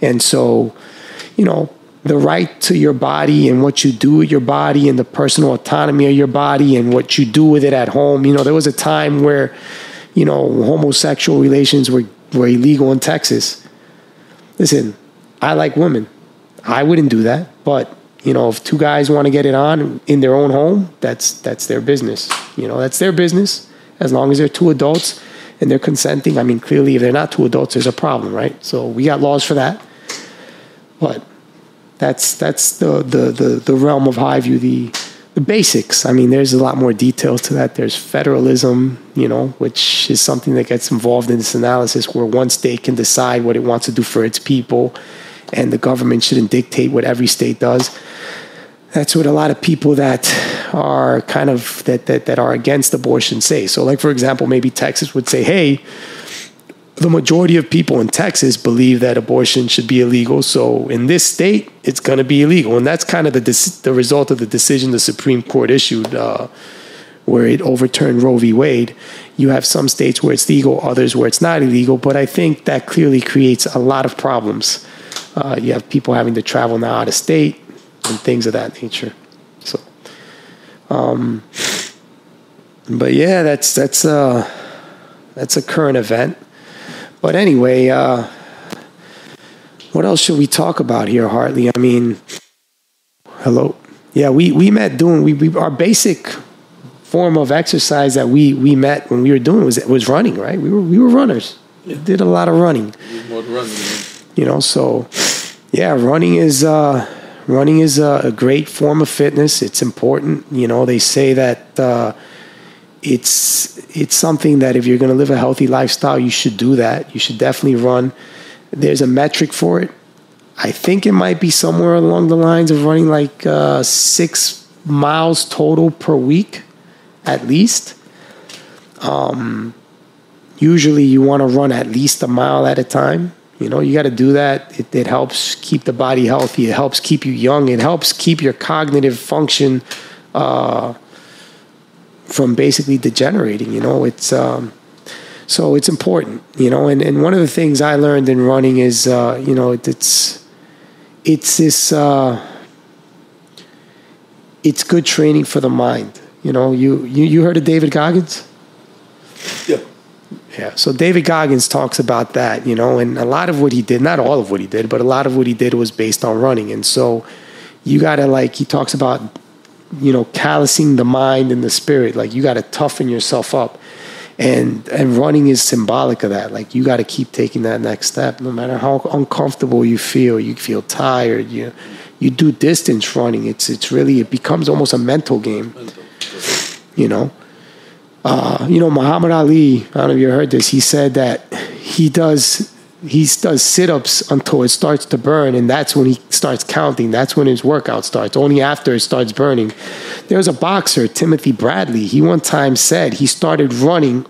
And so, you know, the right to your body and what you do with your body and the personal autonomy of your body and what you do with it at home. You know, there was a time where, you know, homosexual relations were, were illegal in Texas. Listen, I like women. I wouldn't do that, but you know, if two guys want to get it on in their own home, that's that's their business. You know, that's their business as long as they're two adults and they're consenting, I mean, clearly, if they're not two adults, there's a problem, right? So we got laws for that. But that's that's the the the, the realm of I view the the basics. I mean, there's a lot more details to that. There's federalism, you know, which is something that gets involved in this analysis where one state can decide what it wants to do for its people, and the government shouldn't dictate what every state does. That's what a lot of people that are kind of that, that that are against abortion say. So, like for example, maybe Texas would say, "Hey, the majority of people in Texas believe that abortion should be illegal. So in this state, it's going to be illegal, and that's kind of the the result of the decision the Supreme Court issued, uh, where it overturned Roe v. Wade. You have some states where it's legal, others where it's not illegal. But I think that clearly creates a lot of problems. Uh, you have people having to travel now out of state and things of that nature. So. Um, but yeah, that's that's uh that's a current event. But anyway, uh, what else should we talk about here, Hartley? I mean, hello. Yeah, we, we met doing we, we our basic form of exercise that we we met when we were doing was was running, right? We were we were runners. Yeah. Did a lot of running. running. You know, so yeah, running is uh running is a, a, great form of fitness. It's important. You know, they say that uh, it's it's something that if you're going to live a healthy lifestyle, you should do that. You should definitely run. There's a metric for it. I think it might be somewhere along the lines of running like uh, six miles total per week, at least. Um, usually, you want to run at least a mile at a time you know, you got to do that. It, it, helps keep the body healthy. It helps keep you young. It helps keep your cognitive function uh, from basically degenerating. You know, it's um, so it's important. You know, and, and one of the things I learned in running is, uh, you know, it, it's it's this uh, it's good training for the mind. You know, you you, you heard of David Goggins? Yeah Yeah. So David Goggins talks about that, you know, and a lot of what he did, not all of what he did, but a lot of what he did was based on running. And so you got to, like, he talks about, you know, callousing the mind and the spirit. Like, you got to toughen yourself up. And, and running is symbolic of that. Like you got to keep taking that next step, no matter how uncomfortable you feel. You feel tired. You you do distance running. It's it's really it becomes almost a mental game. You know, uh, you know, Muhammad Ali, I don't know if you heard this, he said that he does he does sit-ups until it starts to burn and that's when he starts counting. That's when his workout starts. Only after it starts burning. There's a boxer timothy bradley. He one time said he started running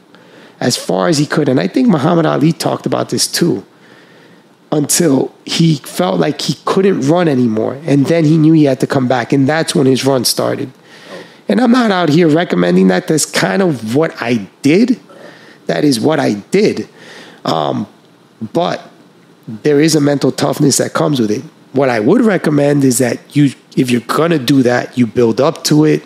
as far as he could and i think muhammad ali talked about this too until he felt like he couldn't run anymore and then he knew he had to come back and that's when his run started and I'm not out here recommending that. That's kind of what I did. That is what I did. Um, but there is a mental toughness that comes with it. What I would recommend is that you, if you're gonna do that, you build up to it.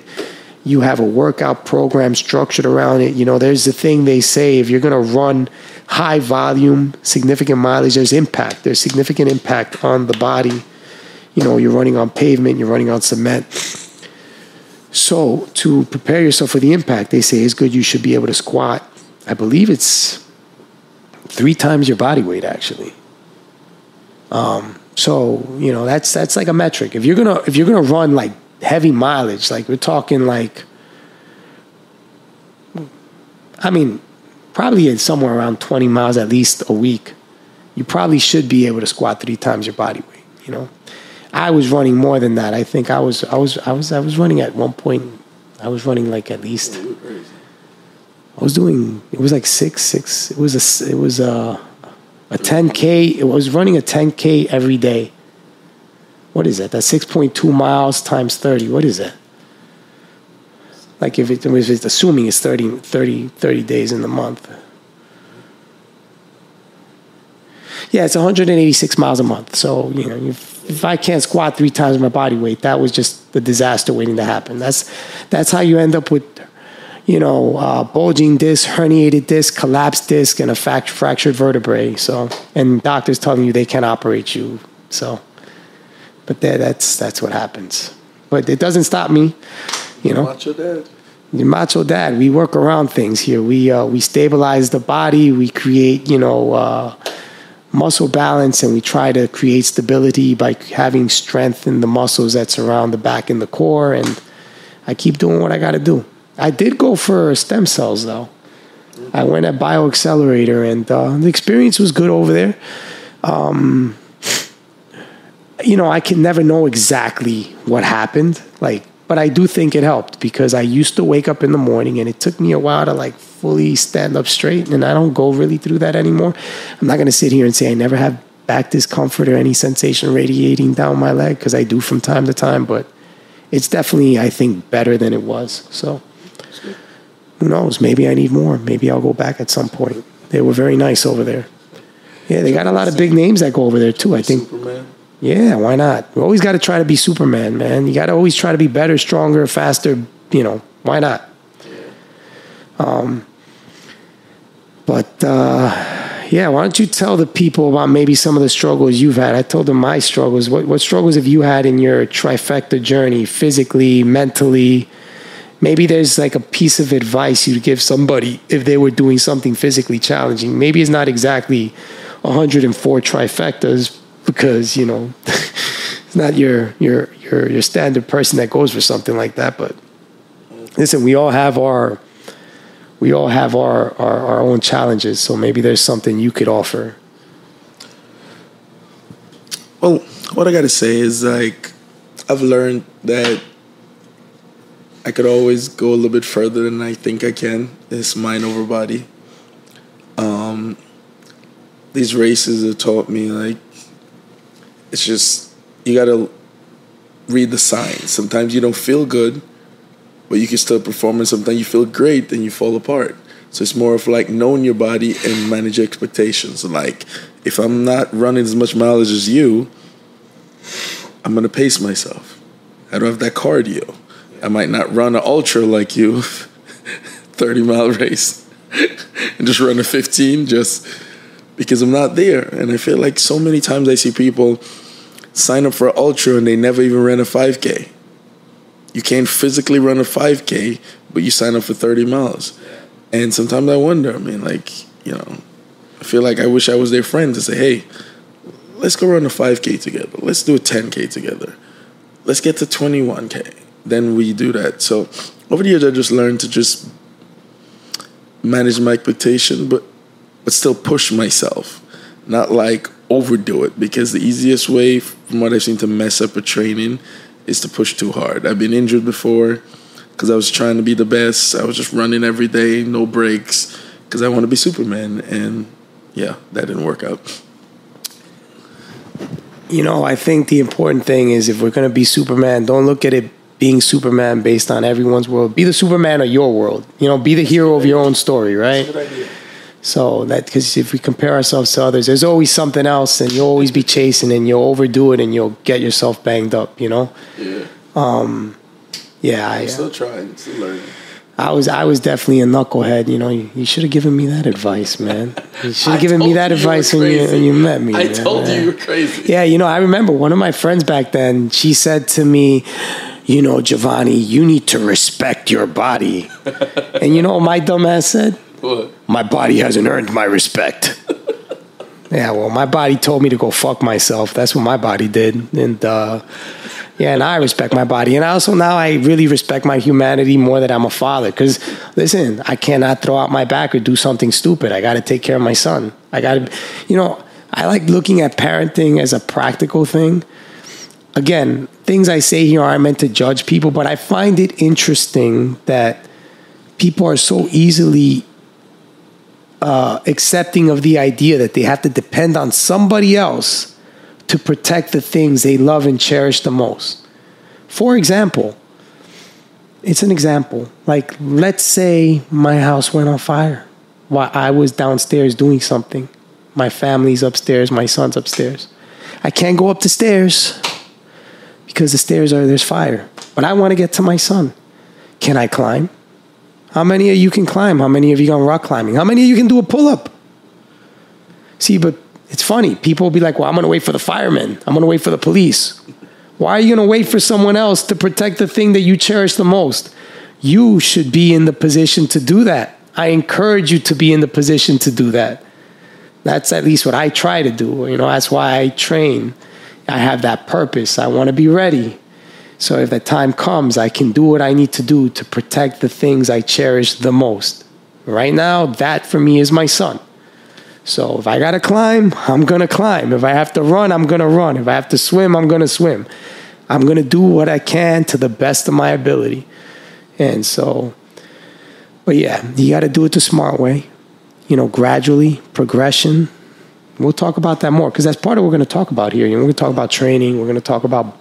You have a workout program structured around it. You know, there's the thing they say if you're gonna run high volume, significant mileage, there's impact. There's significant impact on the body. You know, you're running on pavement, you're running on cement so to prepare yourself for the impact, they say it's good you should be able to squat. I believe it's three times your body weight actually. Um, so you know that's that's like a metric. If you're gonna if you're gonna run like heavy mileage, like we're talking like, I mean, probably somewhere around 20 miles at least a week, you probably should be able to squat three times your body weight. You know, I was running more than that. I think I was I was I was I was running at one point. I was running like at least. I was doing. It was like six six. It was a it was a a 10k. It was running a 10k every day. What is that? That's 6.2 miles times 30. What is that? Like if, it, if it's assuming it's 30, 30, 30 days in the month. Yeah, it's 186 miles a month. So you know, if I can't squat three times my body weight, that was just the disaster waiting to happen. That's that's how you end up with, you know, uh, bulging disc, herniated disc, collapsed disc, and a fact- fractured vertebrae. So, and doctors telling you they can't operate you. So, but that, that's that's what happens. But it doesn't stop me, you know. Macho dad. Macho dad. We work around things here. We uh, we stabilize the body. We create, you know. Uh, muscle balance and we try to create stability by having strength in the muscles that surround the back and the core and i keep doing what i got to do. I did go for stem cells though. I went at BioXcellerator and uh, the experience was good over there. Um, you know i can never know exactly what happened. Like but i do think it helped because i used to wake up in the morning and it took me a while to like fully stand up straight, and I don't go really through that anymore. I'm not going to sit here and say I never have back discomfort or any sensation radiating down my leg because I do from time to time, but it's definitely, I think, better than it was. So who knows? Maybe I need more. Maybe I'll go back at some point. They were very nice over there. Yeah, they got a lot of big names that go over there too. I think. Superman. Yeah, why not? We always got to try to be Superman, man. You got to always try to be better, stronger, faster. You know, why not? Um, but uh, yeah, why don't you tell the people about maybe some of the struggles you've had? I told them my struggles. What, what struggles have you had in your trifecta journey, physically, mentally? Maybe there's like a piece of advice you'd give somebody if they were doing something physically challenging. Maybe it's not exactly 104 trifectas because you know it's not your your your your standard person that goes for something like that. But listen, we all have our we all have our, our, our own challenges. So maybe there's something you could offer. Well, what I got to say is like, I've learned that I could always go a little bit further than I think I can. It's mind over body. Um, these races have taught me like, it's just, you got to read the signs. Sometimes you don't feel good but you can still perform and sometimes you feel great and you fall apart so it's more of like knowing your body and manage your expectations like if i'm not running as much mileage as you i'm to pace myself i don't have that cardio i might not run an ultra like you 30 mile race and just run a 15 just because I'm not there. And I feel like so many times I see people sign up for ultra and they never even ran a 5K. You can't physically run a 5K, but you sign up for 30 miles. And sometimes I wonder, I mean, like, you know, I feel like I wish I was their friend to say, hey, let's go run a 5K together. Let's do a 10K together. Let's get to 21K. Then we do that. So over the years, I just learned to just manage my expectation, but but still push myself, not like overdo it. Because the easiest way, from what I've seen, to mess up a training is to push too hard. I've been injured before because I was trying to be the best. I was just running every day, no breaks, because I want to be Superman, and yeah, that didn't work out. You know, I think the important thing is if we're going to be Superman, don't look at it being Superman based on everyone's world. Be the Superman of your world. You know, be the hero of your own story, right? So that because if we compare ourselves to others, there's always something else, and you'll always be chasing, and you'll overdo it, and you'll get yourself banged up. You know. Yeah. Um, yeah, I, I'm still trying, still learning. I was I was definitely a knucklehead. You know, you, you should have given me that advice, man. You should have given me that you you were advice when you when you met me. I man. told you you were crazy. Yeah, you know, I remember one of my friends back then, she said to me, you know, Giovanni, you need to respect your body. and you know what my dumbass said? My body hasn't earned my respect. yeah, well, my body told me to go fuck myself. That's what my body did. And uh, yeah, and I respect my body. And also now I really respect my humanity more that I'm a father. Because listen, I cannot throw out my back or do something stupid. I got to take care of my son. I got to, you know, I like looking at parenting as a practical thing. Again, things I say here aren't meant to judge people, but I find it interesting that people are so easily uh, accepting of the idea that they have to depend on somebody else to protect the things they love and cherish the most. For example, it's an example. Like, let's say my house went on fire while I was downstairs doing something. My family's upstairs, my son's upstairs. I can't go up the stairs because the stairs are there's fire. But I want to get to my son. Can I climb? How many of you can climb? How many of you gone rock climbing? How many of you can do a pull up? See, but it's funny. People will be like, well, I'm going to wait for the firemen. I'm going to wait for the police. Why are you going to wait for someone else to protect the thing that you cherish the most? You should be in the position to do that. I encourage you to be in the position to do that. That's at least what I try to do. You know, that's why I train. I have that purpose. I want to be ready. So if the time comes, I can do what I need to do to protect the things I cherish the most. Right now, that for me is my son. So if I got to climb, I'm to climb. If I have to run, I'm to run. If I have to swim, I'm to swim. I'm to do what I can to the best of my ability. And so, but yeah, you got to do it the smart way, you know, gradually, progression. We'll talk about that more because that's part of what we're to talk about here. You know, we're to talk about training. We're to talk about,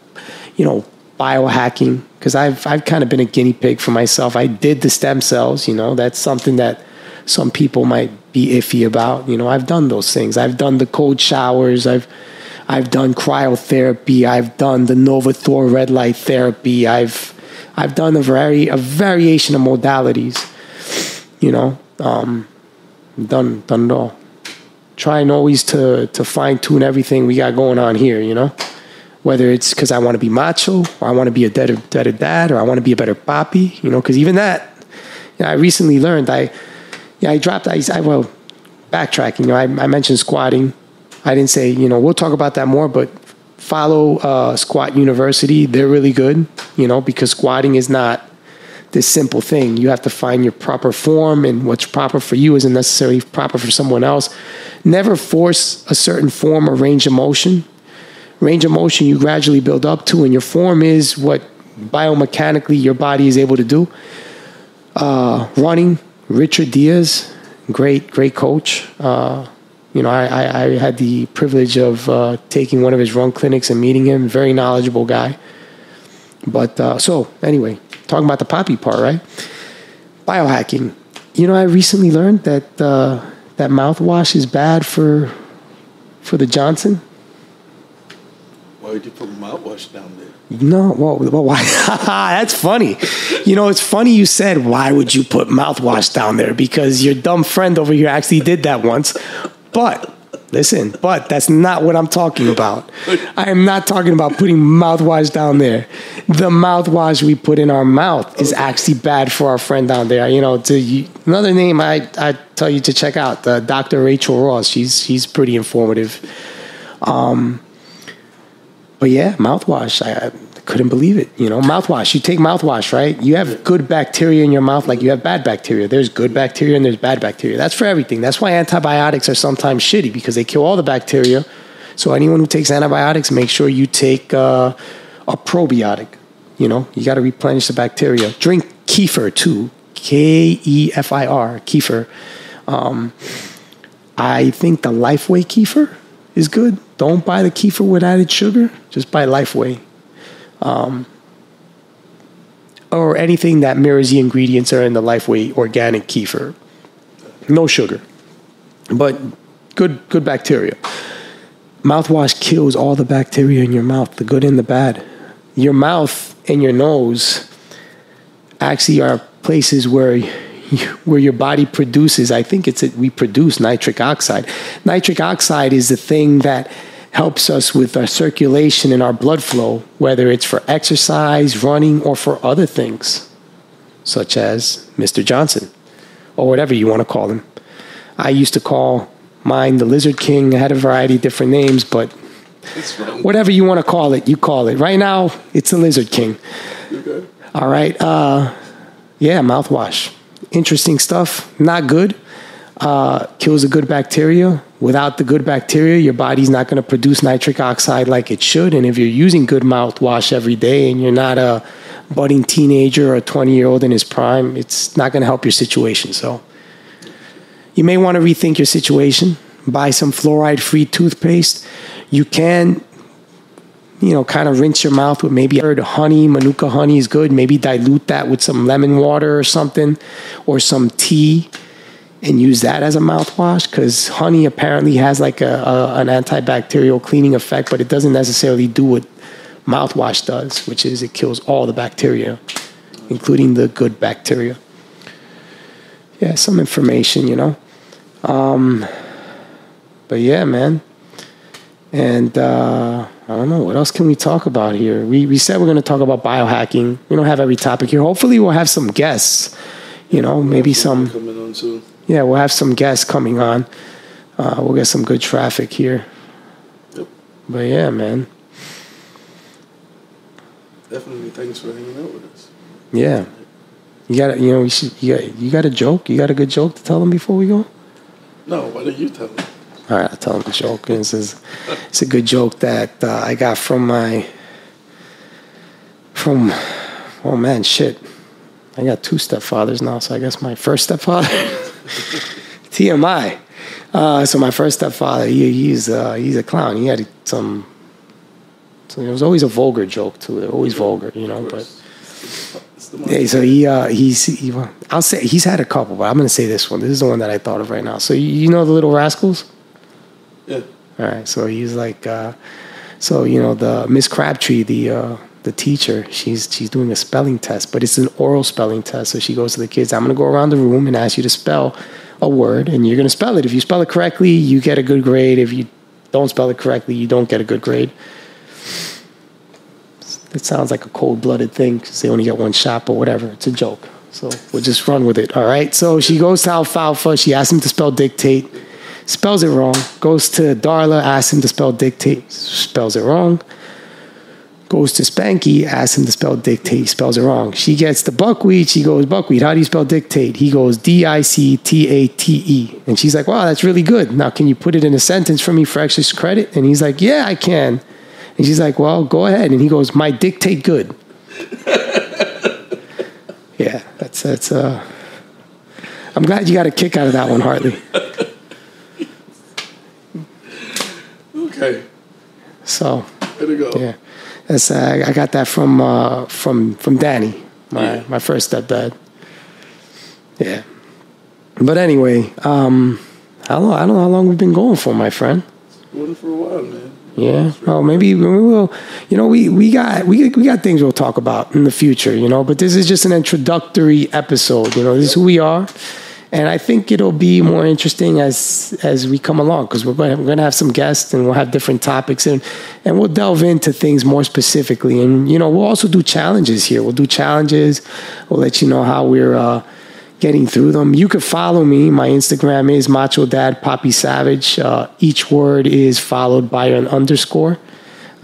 you know, biohacking because I've I've kind of been a guinea pig for myself. I did the stem cells, you know, that's something that some people might be iffy about. You know, I've done those things. I've done the cold showers. I've I've done cryotherapy. I've done the Novathor red light therapy. I've I've done a vari a variation of modalities. You know, um, done done it all. Trying always to to fine tune everything we got going on here. You know whether it's because I want to be macho or I want to be a better, better dad or I want to be a better papi, you know, because even that, you know, I recently learned I, yeah, I dropped, I, I well, backtracking, you know, I, I mentioned squatting. I didn't say, you know, we'll talk about that more, but follow uh, Squat University. They're really good, you know, because squatting is not this simple thing. You have to find your proper form, and what's proper for you isn't necessarily proper for someone else. Never force a certain form or range of motion range of motion you gradually build up to, and your form is what biomechanically your body is able to do. Uh, running, Richard Diaz, great, great coach. Uh, you know, I, I, I, had the privilege of uh, taking one of his run clinics and meeting him. Very knowledgeable guy. But uh, so anyway, talking about the poppy part, right? Biohacking. You know, I recently learned that uh, that mouthwash is bad for for the Johnson. You put mouthwash down there? No, well, well why? That's funny. You know, it's funny you said, why would you put mouthwash down there? Because your dumb friend over here actually did that once. But listen, but that's not what I'm talking about. I am not talking about putting mouthwash down there. The mouthwash we put in our mouth is actually bad for our friend down there. You know, to another name I, I tell you to check out, uh, Dr. Rachel Ross. She's she's pretty informative. Um, but yeah, mouthwash. I, I couldn't believe it. You know, mouthwash. You take mouthwash, right? You have good bacteria in your mouth, like you have bad bacteria. There's good bacteria and there's bad bacteria. That's for everything. That's why antibiotics are sometimes shitty because they kill all the bacteria. So anyone who takes antibiotics, make sure you take uh, a probiotic. You know, you got to replenish the bacteria. Drink kefir too. K E F I R, kefir. Um, I think the Lifeway kefir is good. Don't buy the kefir with added sugar. Just buy Lifeway. Um, or anything that mirrors the ingredients are in the Lifeway organic kefir. No sugar, but good good bacteria. Mouthwash kills all the bacteria in your mouth, the good and the bad. Your mouth and your nose actually are places where where your body produces. I think it's that we produce nitric oxide. Nitric oxide is the thing that helps us with our circulation and our blood flow, whether it's for exercise, running, or for other things, such as Mr. Johnson, or whatever you want to call him. I used to call mine the Lizard King. I had a variety of different names, but whatever you want to call it, you call it. Right now, it's the Lizard King. All right. Uh, yeah, mouthwash. Interesting stuff. Not good uh, kills a good bacteria. Without the good bacteria, your body's not going to produce nitric oxide like it should. And if you're using good mouthwash every day and you're not a budding teenager or a 20 year old in his prime, it's not going to help your situation. So you may want to rethink your situation. Buy some fluoride free toothpaste. You can, you know, kind of rinse your mouth with maybe heard honey, manuka honey is good. Maybe dilute that with some lemon water or something or some tea and use that as a mouthwash because honey apparently has like a, a, an antibacterial cleaning effect, but it doesn't necessarily do what mouthwash does, which is it kills all the bacteria, including the good bacteria. Yeah, some information, you know. Um, but yeah, man. And uh, I don't know what else can we talk about here. We we said we're going to talk about biohacking. We don't have every topic here. Hopefully, we'll have some guests. You know, maybe some Coming on soon. yeah, we'll have some guests coming on. Uh, we'll get some good traffic here. Yep. But yeah, man. Definitely, thanks for hanging out with us. Yeah, you got you know you, should, you got you got a joke. You got a good joke to tell them before we go. No, why don't you tell them? All right, I'll tell him the joke. It's, it's a good joke that uh, I got from my from oh man shit. I got two stepfathers now, so I guess my first stepfather. TMI. Uh, so my first stepfather, he, he's uh, he's a clown. He had some. So it was always a vulgar joke too. They're always vulgar, you know. But yeah, so he uh, he's he, I'll say he's had a couple, but I'm gonna say this one. This is the one that I thought of right now. So you know the Little Rascals? All right. So he's like, uh, so you know the Miss Crabtree, the uh, the teacher, she's she's doing a spelling test, but it's an oral spelling test. So she goes to the kids, I'm gonna go around the room and ask you to spell a word and you're gonna spell it. If you spell it correctly, you get a good grade. If you don't spell it correctly, you don't get a good grade. It sounds like a cold blooded thing because they only get one shot, but whatever. It's a joke. So we'll just run with it. All right. So she goes to Alfalfa. She asks him to spell dictate. Spells it wrong. Goes to Darla, asks him to spell dictate. Spells it wrong goes to Spanky, asks him to spell dictate. Spells it wrong. She gets the Buckwheat. She goes, Buckwheat, how do you spell dictate? He goes, D I C T A T E. And she's like, wow, that's really good. Now, can you put it in a sentence for me for extra credit? And he's like, yeah, I can. And she's like, well, go ahead. And he goes, my dictate good. yeah, that's, that's, uh, I'm glad you got a kick out of that one, Hartley. Okay. So, way to go. Yeah. That's uh, I got that from uh, from from Danny, my yeah. my first stepdad. Yeah. But anyway, um, I don't know. I don't know how long we've been going for, my friend. Going for a while, man. Yeah. Oh, maybe we will. You know, we we got we we got things we'll talk about in the future. You know, but this is just an introductory episode. You know, this is who we are, and I think it'll be more interesting as as we come along because we're going we're to have some guests and we'll have different topics and and we'll delve into things more specifically. And you know, we'll also do challenges here. We'll do challenges. We'll let you know how we're. Uh, getting through them. You can follow me. My Instagram is Macho Dad Poppy Savage. Uh, each word is followed by an underscore.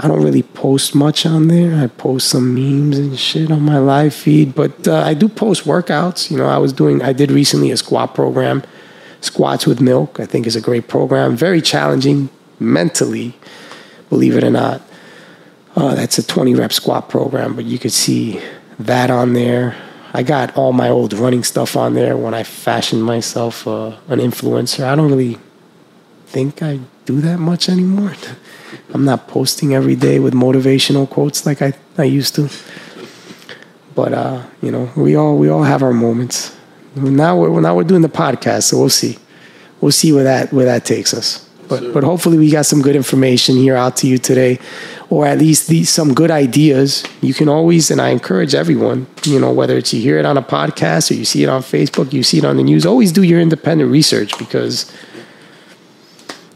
I don't really post much on there. I post some memes and shit on my live feed, but uh, I do post workouts. You know, I was doing, I did recently a squat program, Squats with Milk. I think is a great program. Very challenging mentally, believe it or not. Uh, that's a 20 rep squat program, but you could see that on there. I got all my old running stuff on there when I fashioned myself uh, an influencer. I don't really think I do that much anymore. I'm not posting every day with motivational quotes like I, I used to. But uh, you know, we all we all have our moments. Now we're now we're doing the podcast, so we'll see. We'll see where that where that takes us. But but hopefully we got some good information here out to you today, or at least these some good ideas. You can always, and I encourage everyone, you know, whether it's you hear it on a podcast or you see it on Facebook, you see it on the news. Always do your independent research because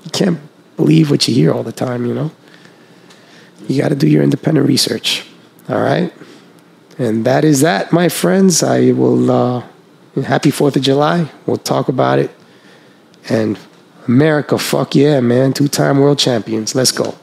you can't believe what you hear all the time. You know, you got to do your independent research. All right, and that is that, my friends. I will. Uh, happy Fourth of July. We'll talk about it and America, fuck yeah, man. Two time world champions. Let's go.